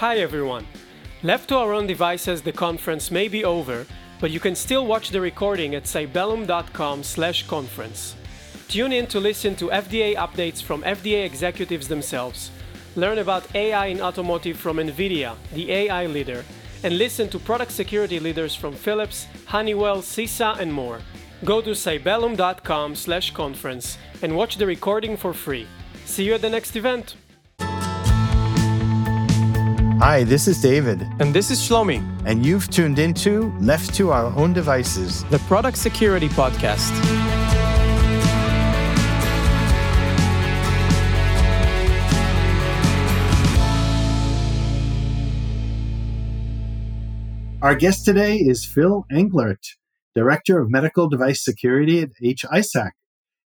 Hi everyone. Left to our own devices, the conference may be over, but you can still watch the recording at cybellum.com/conference. Tune in to listen to FDA updates from FDA executives themselves. Learn about AI in automotive from Nvidia, the AI leader, and listen to product security leaders from Philips, Honeywell, CISA, and more. Go to cybellum.com/conference and watch the recording for free. See you at the next event. Hi, this is David, And this is Shlomi, and you've tuned into Left to Our Own Devices. the Product Security Podcast. Our guest today is Phil Englert, Director of Medical Device Security at HISAC.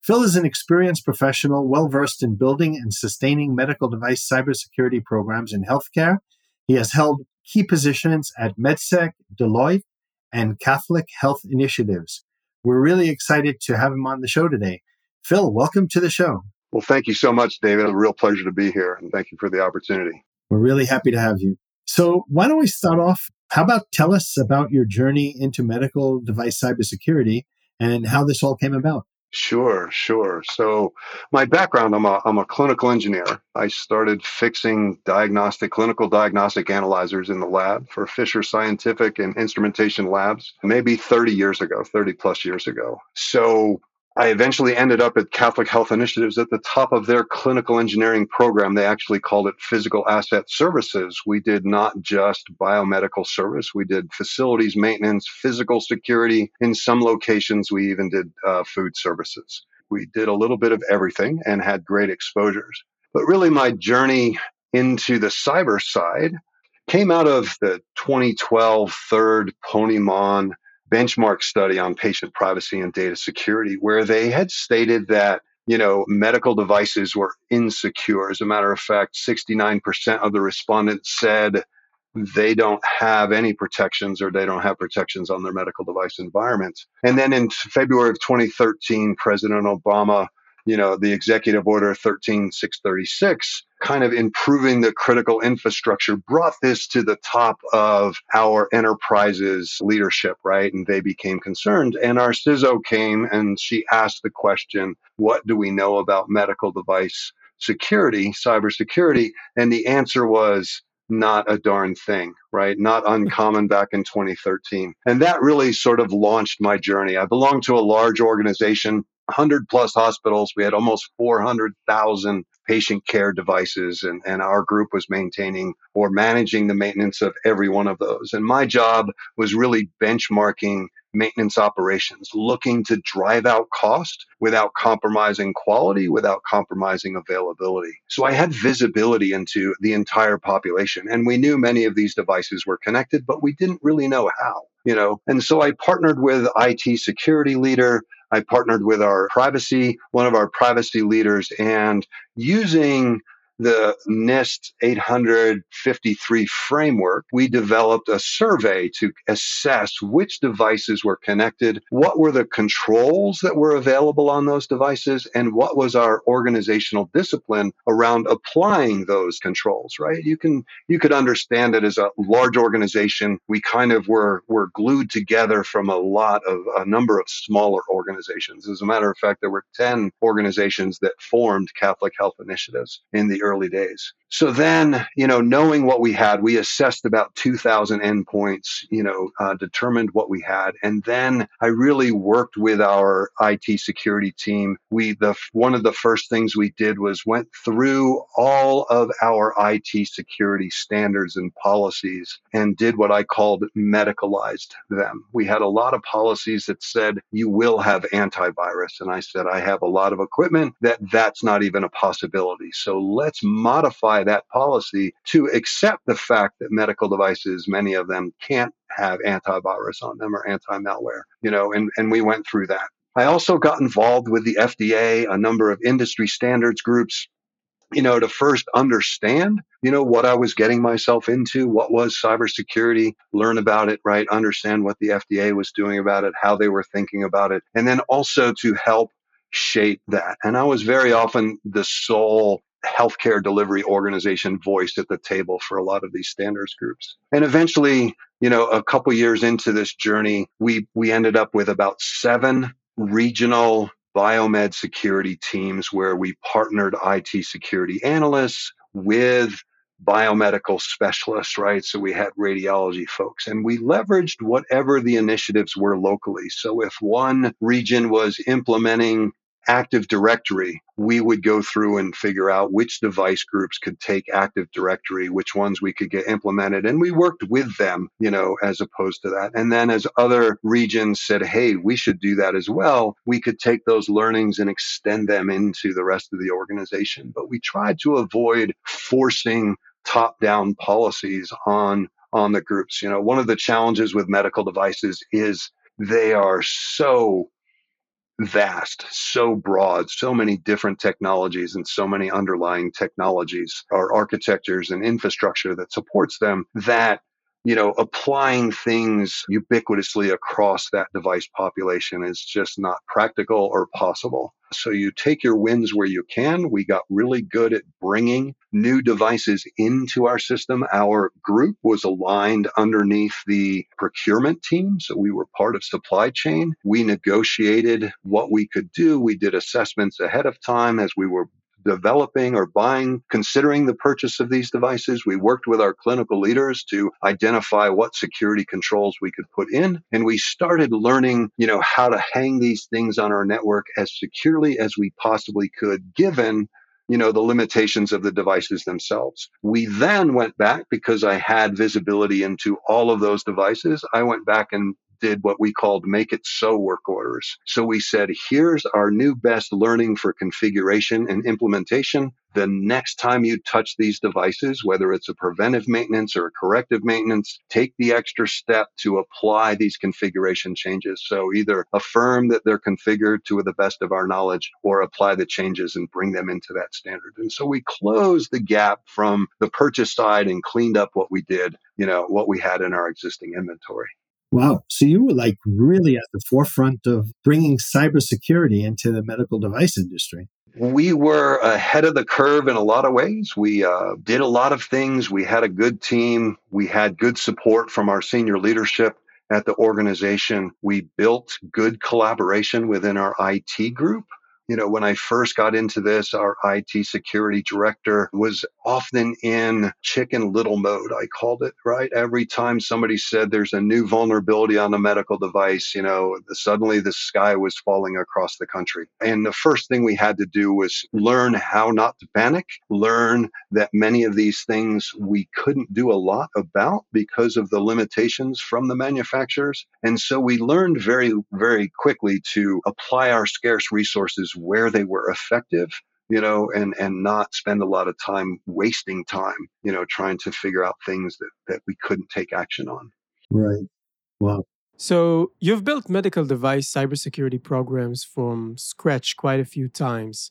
Phil is an experienced professional, well versed in building and sustaining medical device cybersecurity programs in healthcare. He has held key positions at MedSec, Deloitte, and Catholic Health Initiatives. We're really excited to have him on the show today. Phil, welcome to the show. Well, thank you so much, David. A real pleasure to be here, and thank you for the opportunity. We're really happy to have you. So, why don't we start off? How about tell us about your journey into medical device cybersecurity and how this all came about? Sure, sure. So, my background, I'm a, I'm a clinical engineer. I started fixing diagnostic, clinical diagnostic analyzers in the lab for Fisher Scientific and Instrumentation Labs, maybe 30 years ago, 30 plus years ago. So, I eventually ended up at Catholic Health Initiatives at the top of their clinical engineering program. They actually called it physical asset services. We did not just biomedical service, we did facilities maintenance, physical security. In some locations, we even did uh, food services. We did a little bit of everything and had great exposures. But really, my journey into the cyber side came out of the 2012 third Ponemon benchmark study on patient privacy and data security, where they had stated that you know medical devices were insecure. As a matter of fact, 69% of the respondents said they don't have any protections or they don't have protections on their medical device environments. And then in February of 2013, President Obama you know, the executive order 13636, kind of improving the critical infrastructure, brought this to the top of our enterprise's leadership, right? And they became concerned. And our CISO came and she asked the question, what do we know about medical device security, cybersecurity? And the answer was, not a darn thing, right? Not uncommon back in 2013. And that really sort of launched my journey. I belong to a large organization 100 plus hospitals. We had almost 400,000 patient care devices, and, and our group was maintaining or managing the maintenance of every one of those. And my job was really benchmarking maintenance operations, looking to drive out cost without compromising quality, without compromising availability. So I had visibility into the entire population, and we knew many of these devices were connected, but we didn't really know how. You know, and so I partnered with IT security leader, I partnered with our privacy, one of our privacy leaders, and using the NIST 853 framework, we developed a survey to assess which devices were connected, what were the controls that were available on those devices, and what was our organizational discipline around applying those controls, right? You can you could understand it as a large organization. We kind of were were glued together from a lot of a number of smaller organizations. As a matter of fact, there were 10 organizations that formed Catholic Health Initiatives in the early days. So then, you know, knowing what we had, we assessed about 2,000 endpoints, you know, uh, determined what we had. And then I really worked with our IT security team. We, the, one of the first things we did was went through all of our IT security standards and policies and did what I called medicalized them. We had a lot of policies that said you will have antivirus. And I said, I have a lot of equipment that that's not even a possibility. So let's modify that policy to accept the fact that medical devices, many of them can't have antivirus on them or anti-malware, you know, and, and we went through that. I also got involved with the FDA, a number of industry standards groups, you know, to first understand, you know, what I was getting myself into, what was cybersecurity, learn about it, right? Understand what the FDA was doing about it, how they were thinking about it, and then also to help shape that. And I was very often the sole healthcare delivery organization voice at the table for a lot of these standards groups. And eventually, you know, a couple years into this journey, we we ended up with about seven regional biomed security teams where we partnered IT security analysts with biomedical specialists, right? So we had radiology folks and we leveraged whatever the initiatives were locally. So if one region was implementing Active Directory, we would go through and figure out which device groups could take Active Directory, which ones we could get implemented. And we worked with them, you know, as opposed to that. And then as other regions said, hey, we should do that as well, we could take those learnings and extend them into the rest of the organization. But we tried to avoid forcing top down policies on on the groups. You know, one of the challenges with medical devices is they are so vast, so broad, so many different technologies and so many underlying technologies or architectures and infrastructure that supports them that you know, applying things ubiquitously across that device population is just not practical or possible. So you take your wins where you can. We got really good at bringing new devices into our system. Our group was aligned underneath the procurement team. So we were part of supply chain. We negotiated what we could do. We did assessments ahead of time as we were developing or buying, considering the purchase of these devices. We worked with our clinical leaders to identify what security controls we could put in. And we started learning, you know, how to hang these things on our network as securely as we possibly could, given you know, the limitations of the devices themselves. We then went back because I had visibility into all of those devices. I went back and did what we called make it so work orders. So we said, here's our new best learning for configuration and implementation. The next time you touch these devices, whether it's a preventive maintenance or a corrective maintenance, take the extra step to apply these configuration changes. So either affirm that they're configured to the best of our knowledge or apply the changes and bring them into that standard. And so we closed the gap from the purchase side and cleaned up what we did, you know, what we had in our existing inventory. Wow. So you were like really at the forefront of bringing cybersecurity into the medical device industry. We were ahead of the curve in a lot of ways. We uh, did a lot of things. We had a good team. We had good support from our senior leadership at the organization. We built good collaboration within our IT group you know, when I first got into this, our IT security director was often in chicken little mode. I called it, right? Every time somebody said there's a new vulnerability on a medical device, you know, suddenly the sky was falling across the country. And the first thing we had to do was learn how not to panic, learn that many of these things we couldn't do a lot about because of the limitations from the manufacturers. And so we learned very, very quickly to apply our scarce resources where they were effective you know and and not spend a lot of time wasting time you know trying to figure out things that that we couldn't take action on. Right. Wow. So you've built medical device cybersecurity programs from scratch quite a few times.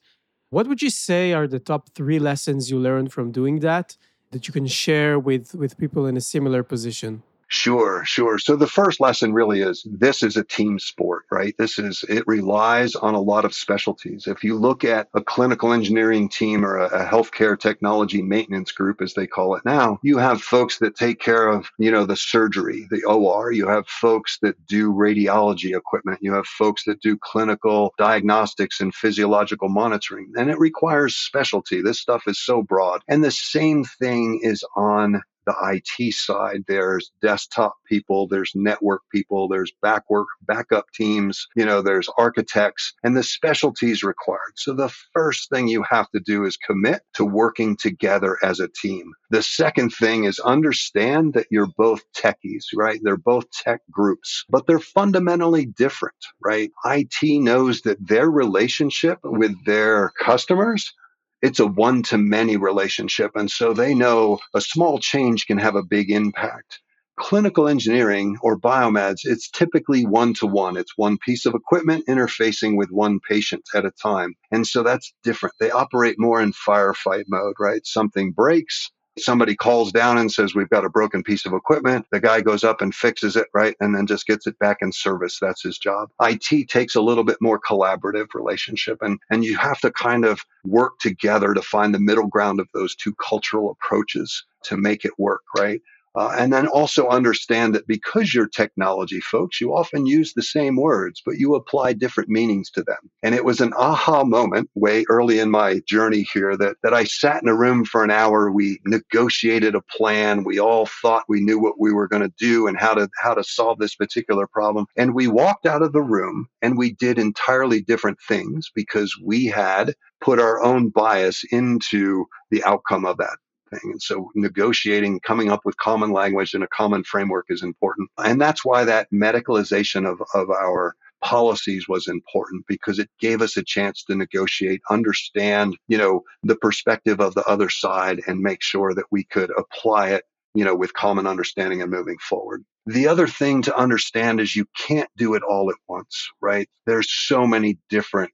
What would you say are the top three lessons you learned from doing that that you can share with with people in a similar position Sure, sure. So the first lesson really is this is a team sport, right? This is, it relies on a lot of specialties. If you look at a clinical engineering team or a, a, healthcare technology maintenance group, as they call it now, you have folks that take care of, you know, the surgery, the OR. You have folks that do radiology equipment. You have folks that do clinical diagnostics and physiological monitoring. And it requires specialty. This stuff is so broad. And the same thing is on the IT side. There's desktop people, there's network people, there's backwork, backup teams, you know, there's architects and the specialties required. So the first thing you have to do is commit to working together as a team. The second thing is understand that you're both techies, right? They're both tech groups, but they're fundamentally different, right? IT knows that their relationship with their customers it's a one to many relationship. And so they know a small change can have a big impact. Clinical engineering or biomeds, it's typically one to one. It's one piece of equipment interfacing with one patient at a time. And so that's different. They operate more in firefight mode, right? Something breaks, somebody calls down and says we've got a broken piece of equipment. The guy goes up and fixes it right and then just gets it back in service. That's his job. It takes a little bit more collaborative relationship and and you have to kind of work together to find the middle ground of those two cultural approaches to make it work right uh, and then also understand that because you're technology folks, you often use the same words, but you apply different meanings to them. And it was an aha moment way early in my journey here that, that I sat in a room for an hour. We negotiated a plan. We all thought we knew what we were going to do and how to, how to solve this particular problem. And we walked out of the room and we did entirely different things because we had put our own bias into the outcome of that thing. And so negotiating, coming up with common language and a common framework is important. And that's why that medicalization of, of our policies was important because it gave us a chance to negotiate, understand, you know, the perspective of the other side and make sure that we could apply it, you know, with common understanding and moving forward. The other thing to understand is you can't do it all at once, right? There's so many different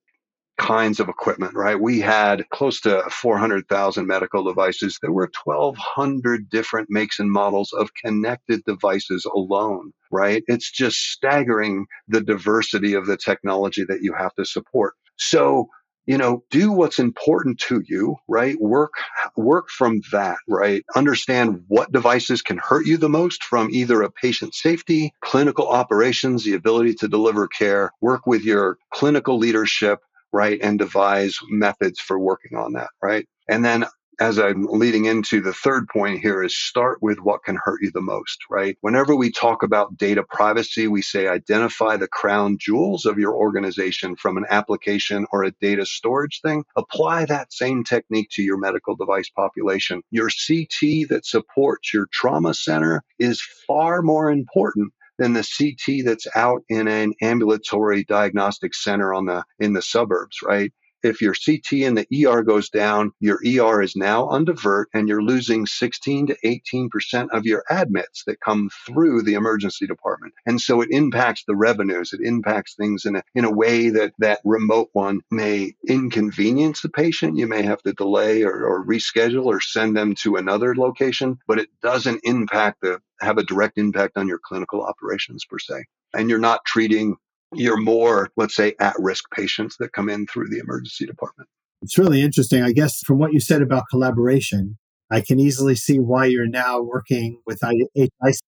kinds of equipment, right? We had close to 400,000 medical devices. There were 1,200 different makes and models of connected devices alone, right? It's just staggering the diversity of the technology that you have to support. So, you know, do what's important to you, right? Work, work from that, right? Understand what devices can hurt you the most from either a patient safety, clinical operations, the ability to deliver care, work with your clinical leadership, right? And devise methods for working on that, right? And then as I'm leading into the third point here is start with what can hurt you the most, right? Whenever we talk about data privacy, we say identify the crown jewels of your organization from an application or a data storage thing. Apply that same technique to your medical device population. Your CT that supports your trauma center is far more important than the CT that's out in an ambulatory diagnostic center on the in the suburbs, right? If your CT in the ER goes down, your ER is now on divert and you're losing 16 to 18% of your admits that come through the emergency department. And so it impacts the revenues. It impacts things in a, in a way that that remote one may inconvenience the patient. You may have to delay or, or reschedule or send them to another location, but it doesn't impact the, have a direct impact on your clinical operations per se. And you're not treating your more, let's say, at risk patients that come in through the emergency department. It's really interesting. I guess from what you said about collaboration, I can easily see why you're now working with IHIC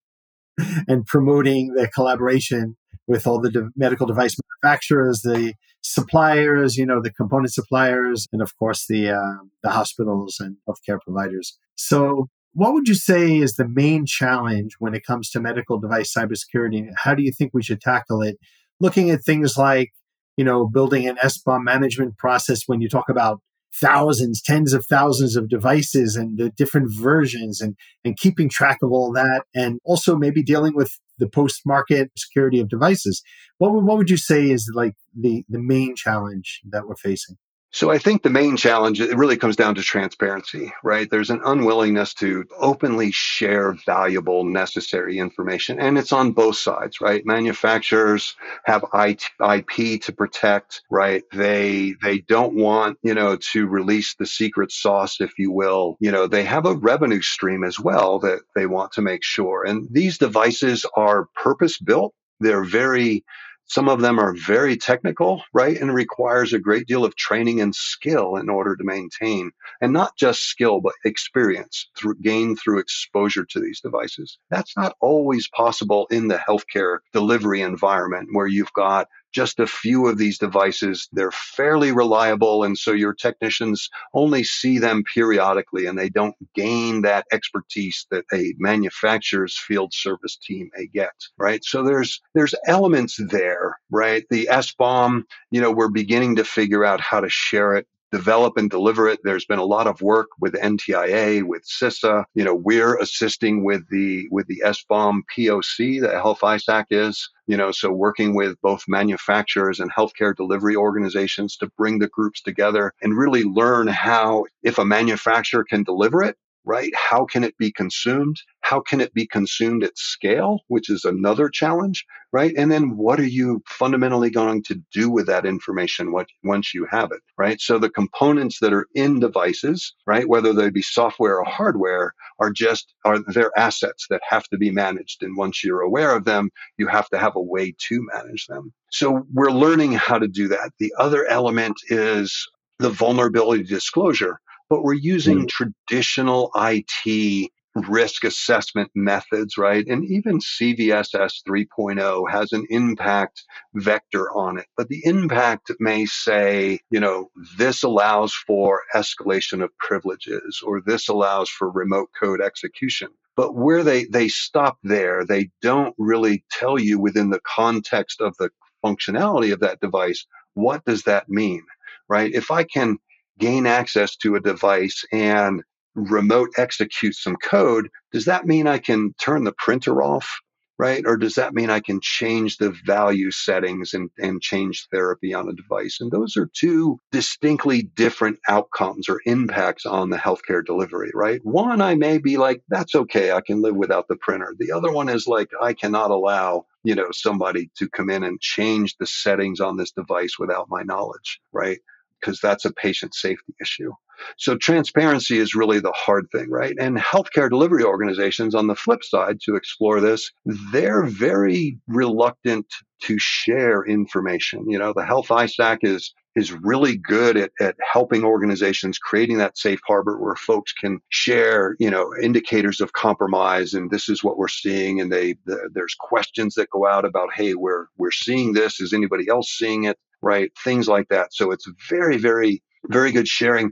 and promoting the collaboration with all the de- medical device manufacturers, the suppliers, you know, the component suppliers, and of course the uh, the hospitals and healthcare providers. So, what would you say is the main challenge when it comes to medical device cybersecurity? How do you think we should tackle it? Looking at things like, you know, building an SBOM management process when you talk about thousands, tens of thousands of devices and the different versions and, and keeping track of all that. And also maybe dealing with the post market security of devices. What, what would you say is like the, the main challenge that we're facing? So I think the main challenge it really comes down to transparency, right? There's an unwillingness to openly share valuable, necessary information, and it's on both sides, right? Manufacturers have IP to protect, right? They they don't want you know to release the secret sauce, if you will. You know they have a revenue stream as well that they want to make sure, and these devices are purpose built. They're very some of them are very technical, right? And requires a great deal of training and skill in order to maintain and not just skill, but experience through gained through exposure to these devices. That's not always possible in the healthcare delivery environment where you've got just a few of these devices. They're fairly reliable. And so your technicians only see them periodically and they don't gain that expertise that a manufacturer's field service team may get, right? So there's, there's elements there, right? The SBOM, you know, we're beginning to figure out how to share it develop and deliver it. There's been a lot of work with NTIA, with CISA. You know, we're assisting with the with the SBOM POC that Health ISAC is. You know, so working with both manufacturers and healthcare delivery organizations to bring the groups together and really learn how, if a manufacturer can deliver it, right? How can it be consumed? How can it be consumed at scale, which is another challenge, right? And then what are you fundamentally going to do with that information once you have it, right? So the components that are in devices, right, whether they be software or hardware, are just are their assets that have to be managed. And once you're aware of them, you have to have a way to manage them. So we're learning how to do that. The other element is the vulnerability disclosure, but we're using mm-hmm. traditional IT risk assessment methods, right? And even CVSS 3.0 has an impact vector on it. But the impact may say, you know, this allows for escalation of privileges or this allows for remote code execution. But where they, they stop there, they don't really tell you within the context of the functionality of that device, what does that mean, right? If I can gain access to a device and remote execute some code, does that mean I can turn the printer off? Right? Or does that mean I can change the value settings and, and change therapy on a device? And those are two distinctly different outcomes or impacts on the healthcare delivery, right? One, I may be like, that's okay. I can live without the printer. The other one is like, I cannot allow you know somebody to come in and change the settings on this device without my knowledge right because that's a patient safety issue. So transparency is really the hard thing, right? And healthcare delivery organizations on the flip side to explore this, they're very reluctant to share information. You know, the Health ISAC is is really good at, at helping organizations creating that safe harbor where folks can share, you know, indicators of compromise and this is what we're seeing. And they, the, there's questions that go out about, Hey, we're, we're seeing this. Is anybody else seeing it? Right? Things like that. So it's very, very, very good sharing.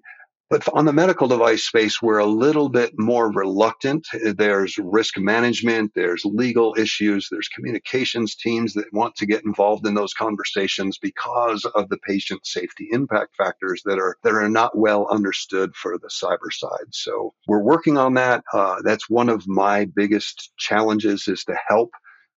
But on the medical device space, we're a little bit more reluctant. There's risk management, there's legal issues, there's communications teams that want to get involved in those conversations because of the patient safety impact factors that are that are not well understood for the cyber side. So we're working on that. Uh, that's one of my biggest challenges is to help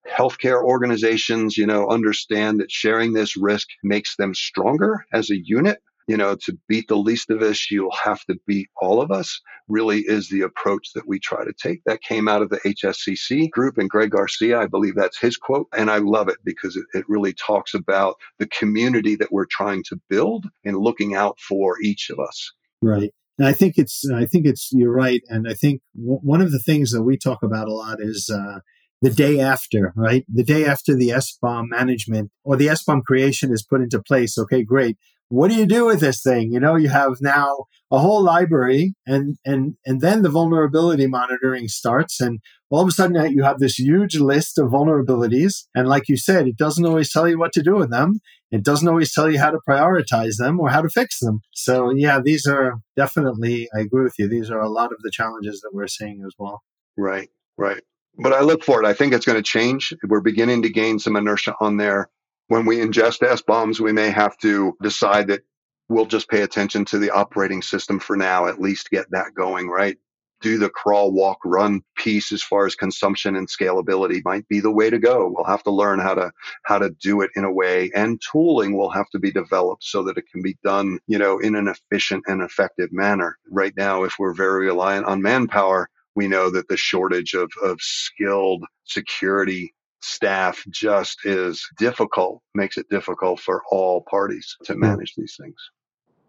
healthcare organizations, you know, understand that sharing this risk makes them stronger as a unit. You know, to beat the least of us, you'll have to beat all of us, really is the approach that we try to take. That came out of the HSCC group and Greg Garcia, I believe that's his quote. And I love it because it, it really talks about the community that we're trying to build and looking out for each of us. Right. And I think it's, I think it's, you're right. And I think w- one of the things that we talk about a lot is, uh, the day after, right? The day after the SBOM management or the SBOM creation is put into place. Okay, great. What do you do with this thing? You know, you have now a whole library and, and, and then the vulnerability monitoring starts. And all of a sudden you have this huge list of vulnerabilities. And like you said, it doesn't always tell you what to do with them. It doesn't always tell you how to prioritize them or how to fix them. So yeah, these are definitely, I agree with you. These are a lot of the challenges that we're seeing as well. Right, right but I look for it. I think it's going to change. We're beginning to gain some inertia on there. When we ingest SBOMs, we may have to decide that we'll just pay attention to the operating system for now, at least get that going, right? Do the crawl, walk, run piece as far as consumption and scalability might be the way to go. We'll have to learn how to how to do it in a way and tooling will have to be developed so that it can be done, you know, in an efficient and effective manner. Right now, if we're very reliant on manpower, we know that the shortage of, of skilled security staff just is difficult, makes it difficult for all parties to manage these things.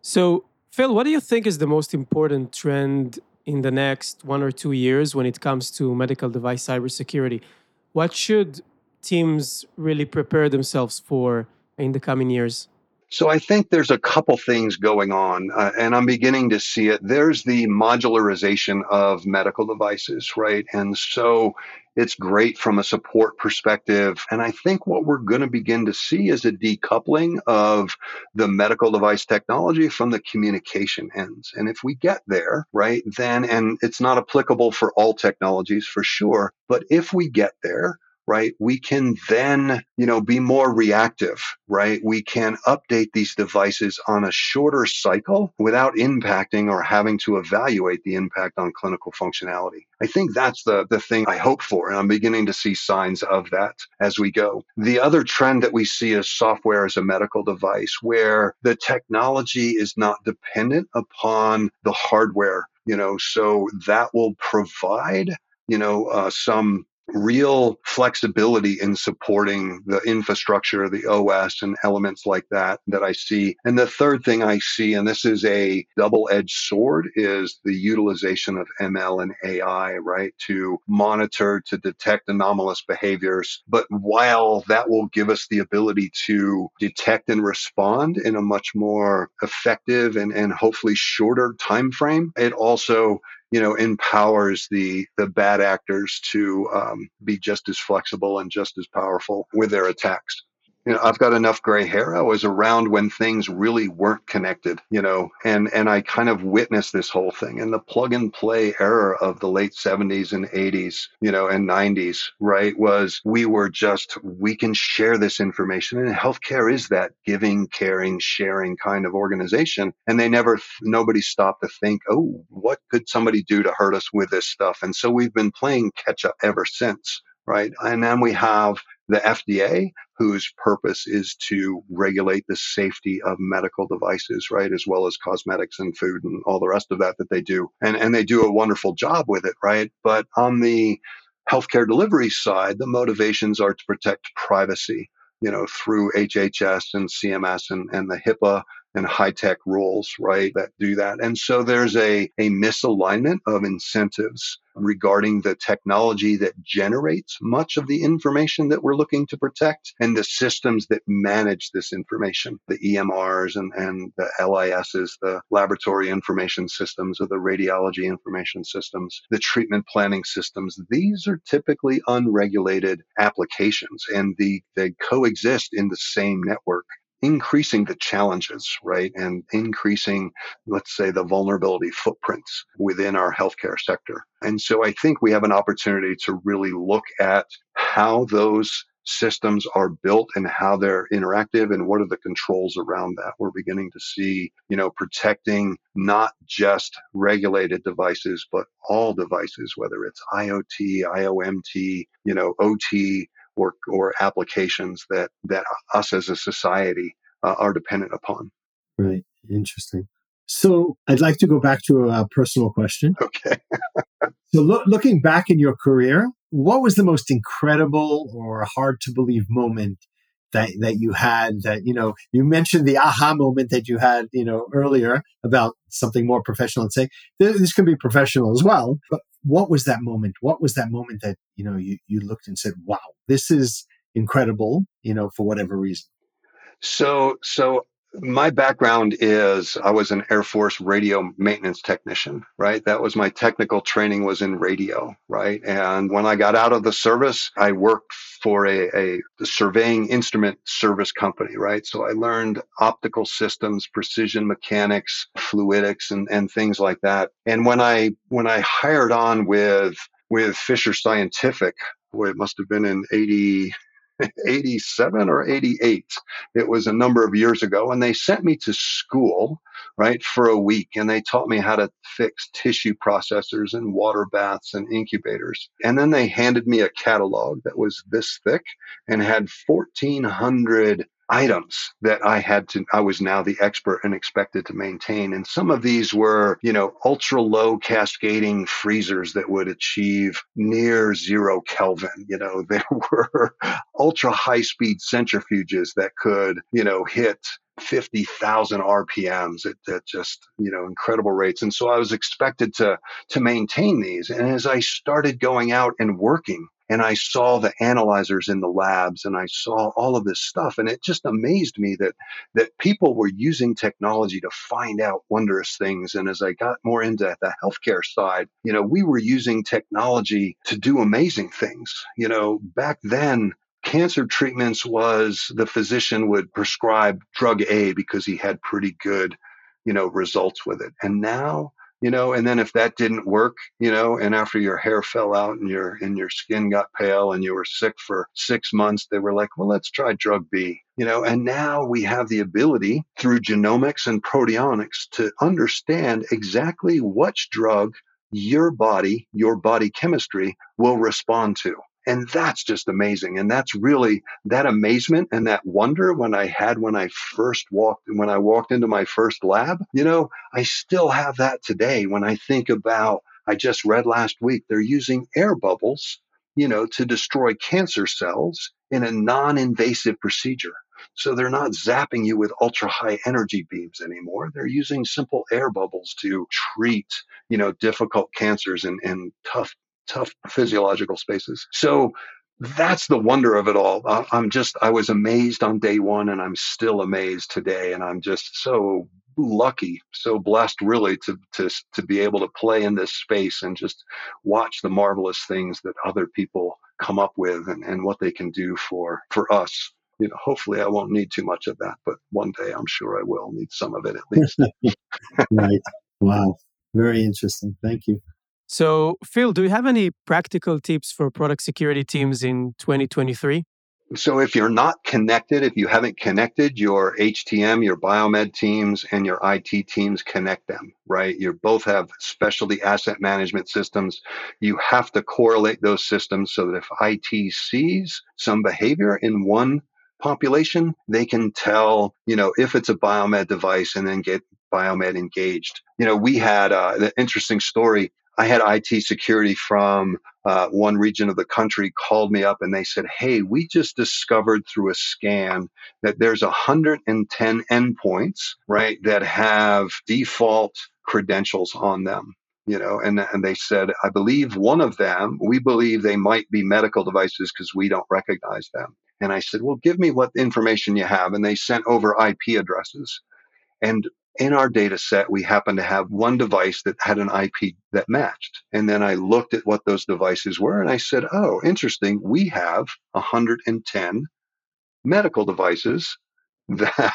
So, Phil, what do you think is the most important trend in the next one or two years when it comes to medical device cybersecurity? What should teams really prepare themselves for in the coming years? So I think there's a couple things going on, uh, and I'm beginning to see it. There's the modularization of medical devices, right? And so it's great from a support perspective. And I think what we're going to begin to see is a decoupling of the medical device technology from the communication ends. And if we get there, right, then, and it's not applicable for all technologies for sure, but if we get there, right? We can then, you know, be more reactive, right? We can update these devices on a shorter cycle without impacting or having to evaluate the impact on clinical functionality. I think that's the, the thing I hope for. And I'm beginning to see signs of that as we go. The other trend that we see is software as a medical device where the technology is not dependent upon the hardware you know, so that will provide, you know, uh, some real flexibility in supporting the infrastructure, the OS and elements like that that I see. And the third thing I see, and this is a double edged sword, is the utilization of ML and AI, right? To monitor, to detect anomalous behaviors. But while that will give us the ability to detect and respond in a much more effective and, and hopefully shorter time frame, it also you know, empowers the the bad actors to um, be just as flexible and just as powerful with their attacks you know, I've got enough gray hair. I was around when things really weren't connected, you know, and, and I kind of witnessed this whole thing and the plug and play era of the late 70s and 80s, you know, and 90s, right? Was we were just, we can share this information. And healthcare is that giving, caring, sharing kind of organization. And they never, nobody stopped to think, oh, what could somebody do to hurt us with this stuff? And so we've been playing catch up ever since right? And then we have the FDA, whose purpose is to regulate the safety of medical devices, right, as well as cosmetics and food and all the rest of that that they do. And, and they do a wonderful job with it, right? But on the healthcare delivery side, the motivations are to protect privacy, you know, through HHS and CMS and, and the HIPAA and HITECH rules, right, that do that. And so there's a, a misalignment of incentives regarding the technology that generates much of the information that we're looking to protect and the systems that manage this information, the EMRs and, and the LISs, the laboratory information systems or the radiology information systems, the treatment planning systems. These are typically unregulated applications and the, they coexist in the same network increasing the challenges, right? And increasing, let's say, the vulnerability footprints within our healthcare sector. And so I think we have an opportunity to really look at how those systems are built and how they're interactive and what are the controls around that. We're beginning to see, you know, protecting not just regulated devices, but all devices, whether it's IoT, IOMT, you know, OT, or, or applications that, that us as a society uh, are dependent upon. Right. Interesting. So I'd like to go back to a personal question. Okay. so lo- looking back in your career, what was the most incredible or hard to believe moment that that you had that you know you mentioned the aha moment that you had you know earlier about something more professional and saying this can be professional as well but what was that moment? What was that moment that you know you, you looked and said wow this is incredible you know for whatever reason? So so my background is I was an Air Force radio maintenance technician, right? That was my technical training was in radio, right? And when I got out of the service, I worked for a, a surveying instrument service company, right? So I learned optical systems, precision mechanics, fluidics, and, and things like that. And when I when I hired on with with Fisher Scientific, boy, it must have been in 80, 87 or 88. It was a number of years ago. And they sent me to school, right, for a week. And they taught me how to fix tissue processors and water baths and incubators. And then they handed me a catalog that was this thick and had 1,400 items that I had to, I was now the expert and expected to maintain. And some of these were, you know, ultra low cascading freezers that would achieve near zero Kelvin. You know, there were ultra high speed centrifuges that could, you know, hit 50,000 RPMs at, at, just, you know, incredible rates. And so I was expected to, to maintain these. And as I started going out and working and I saw the analyzers in the labs and I saw all of this stuff and it just amazed me that that people were using technology to find out wondrous things and as I got more into the healthcare side you know we were using technology to do amazing things. You know back then cancer treatments was the physician would prescribe drug A because he had pretty good you know results with it. And now you know and then if that didn't work you know and after your hair fell out and your and your skin got pale and you were sick for 6 months they were like well let's try drug B you know and now we have the ability through genomics and proteomics to understand exactly which drug your body your body chemistry will respond to And that's just amazing. And that's really that amazement and that wonder when I had when I first walked, when I walked into my first lab, you know, I still have that today when I think about, I just read last week, they're using air bubbles, you know, to destroy cancer cells in a non invasive procedure. So they're not zapping you with ultra high energy beams anymore. They're using simple air bubbles to treat, you know, difficult cancers and, in tough, tough physiological spaces. So that's the wonder of it all. I'm just, I was amazed on day one and I'm still amazed today. And I'm just so lucky, so blessed really to, to, to be able to play in this space and just watch the marvelous things that other people come up with and, and what they can do for, for us you know, hopefully I won't need too much of that, but one day I'm sure I will need some of it at least. right. Wow. Very interesting. Thank you. So, Phil, do you have any practical tips for product security teams in 2023? So, if you're not connected, if you haven't connected your HTM, your biomed teams, and your IT teams, connect them, right? You both have specialty asset management systems. You have to correlate those systems so that if IT sees some behavior in one population, they can tell, you know, if it's a biomed device and then get biomed engaged. You know, we had uh, an interesting story. I had IT security from uh, one region of the country called me up and they said, Hey, we just discovered through a scan that there's 110 endpoints, right, that have default credentials on them you know and and they said i believe one of them we believe they might be medical devices because we don't recognize them and I said, well, give me what information you have. And they sent over IP addresses. And in our data set, we happened to have one device that had an IP that matched. And then I looked at what those devices were and I said, oh, interesting. We have 110 medical devices that,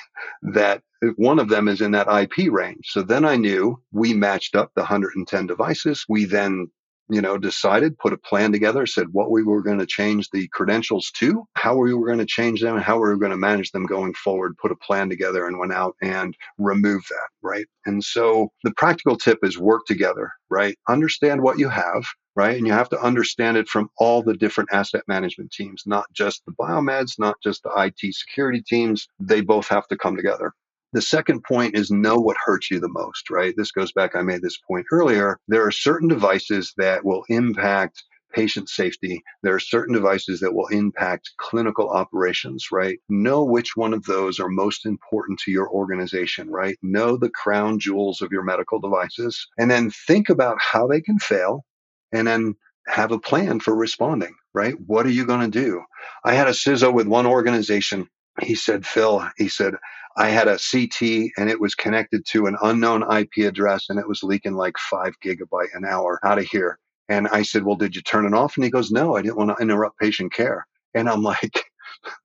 that one of them is in that IP range. So then I knew we matched up the 110 devices. We then you know, decided, put a plan together, said what we were going to change the credentials to, how we were going to change them, and how we were going to manage them going forward, put a plan together and went out and removed that, right? And so the practical tip is work together, right? Understand what you have, right? And you have to understand it from all the different asset management teams, not just the biomeds, not just the IT security teams. They both have to come together. The second point is know what hurts you the most, right? This goes back, I made this point earlier. There are certain devices that will impact patient safety. There are certain devices that will impact clinical operations, right? Know which one of those are most important to your organization, right? Know the crown jewels of your medical devices and then think about how they can fail and then have a plan for responding, right? What are you going to do? I had a CISO with one organization. He said, Phil, he said, I had a CT and it was connected to an unknown IP address and it was leaking like five gigabyte an hour out of here. And I said, Well, did you turn it off? And he goes, No, I didn't want to interrupt patient care. And I'm like,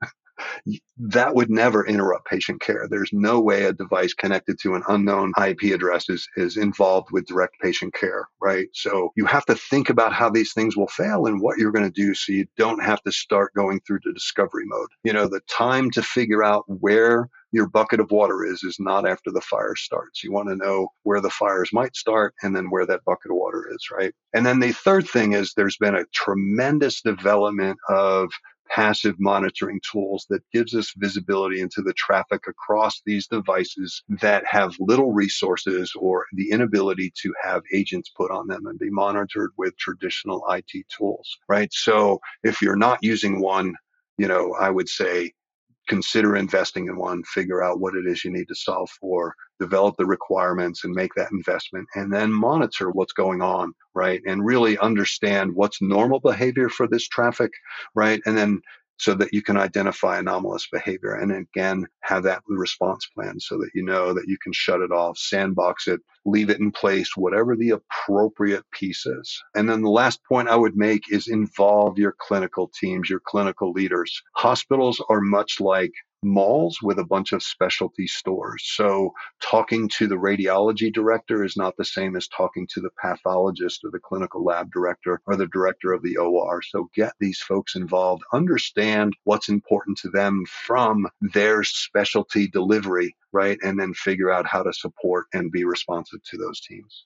that would never interrupt patient care. There's no way a device connected to an unknown IP address is, is involved with direct patient care, right? So you have to think about how these things will fail and what you're going to do so you don't have to start going through the discovery mode. You know, the time to figure out where your bucket of water is is not after the fire starts. You want to know where the fires might start and then where that bucket of water is, right? And then the third thing is there's been a tremendous development of passive monitoring tools that gives us visibility into the traffic across these devices that have little resources or the inability to have agents put on them and be monitored with traditional IT tools, right? So if you're not using one, you know, I would say consider investing in one, figure out what it is you need to solve for, develop the requirements and make that investment, and then monitor what's going on, right? And really understand what's normal behavior for this traffic, right? And then so that you can identify anomalous behavior and again have that response plan so that you know that you can shut it off, sandbox it, leave it in place, whatever the appropriate piece is. And then the last point I would make is involve your clinical teams, your clinical leaders. Hospitals are much like malls with a bunch of specialty stores. So talking to the radiology director is not the same as talking to the pathologist or the clinical lab director or the director of the OR. So get these folks involved, understand what's important to them from their specialty delivery, right? And then figure out how to support and be responsive to those teams.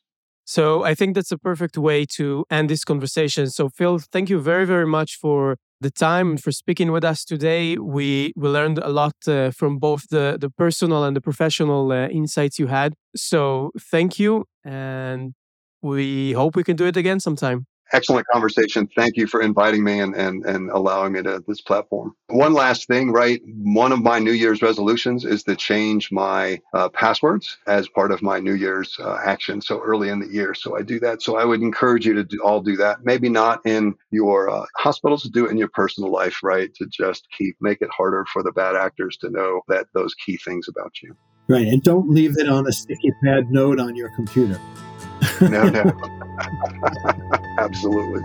So I think that's a perfect way to end this conversation. So Phil, thank you very, very much for the time for speaking with us today. We we learned a lot uh, from both the the personal and the professional uh, insights you had. So thank you, and we hope we can do it again sometime excellent conversation. Thank you for inviting me and, and, and allowing me to this platform. One last thing, right? One of my New Year's resolutions is to change my uh, passwords as part of my New Year's uh, action. So early in the year. So I do that. So I would encourage you to do, all do that. Maybe not in your uh, hospitals, do it in your personal life, right? To just keep, make it harder for the bad actors to know that those key things about you. Right. And don't leave it on a sticky pad note on your computer. No, no. Absolutely.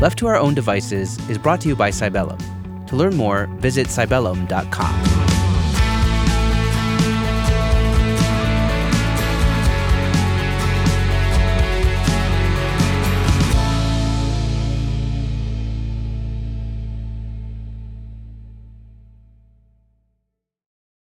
Left to Our Own Devices is brought to you by Cybellum. To learn more, visit cybellum.com.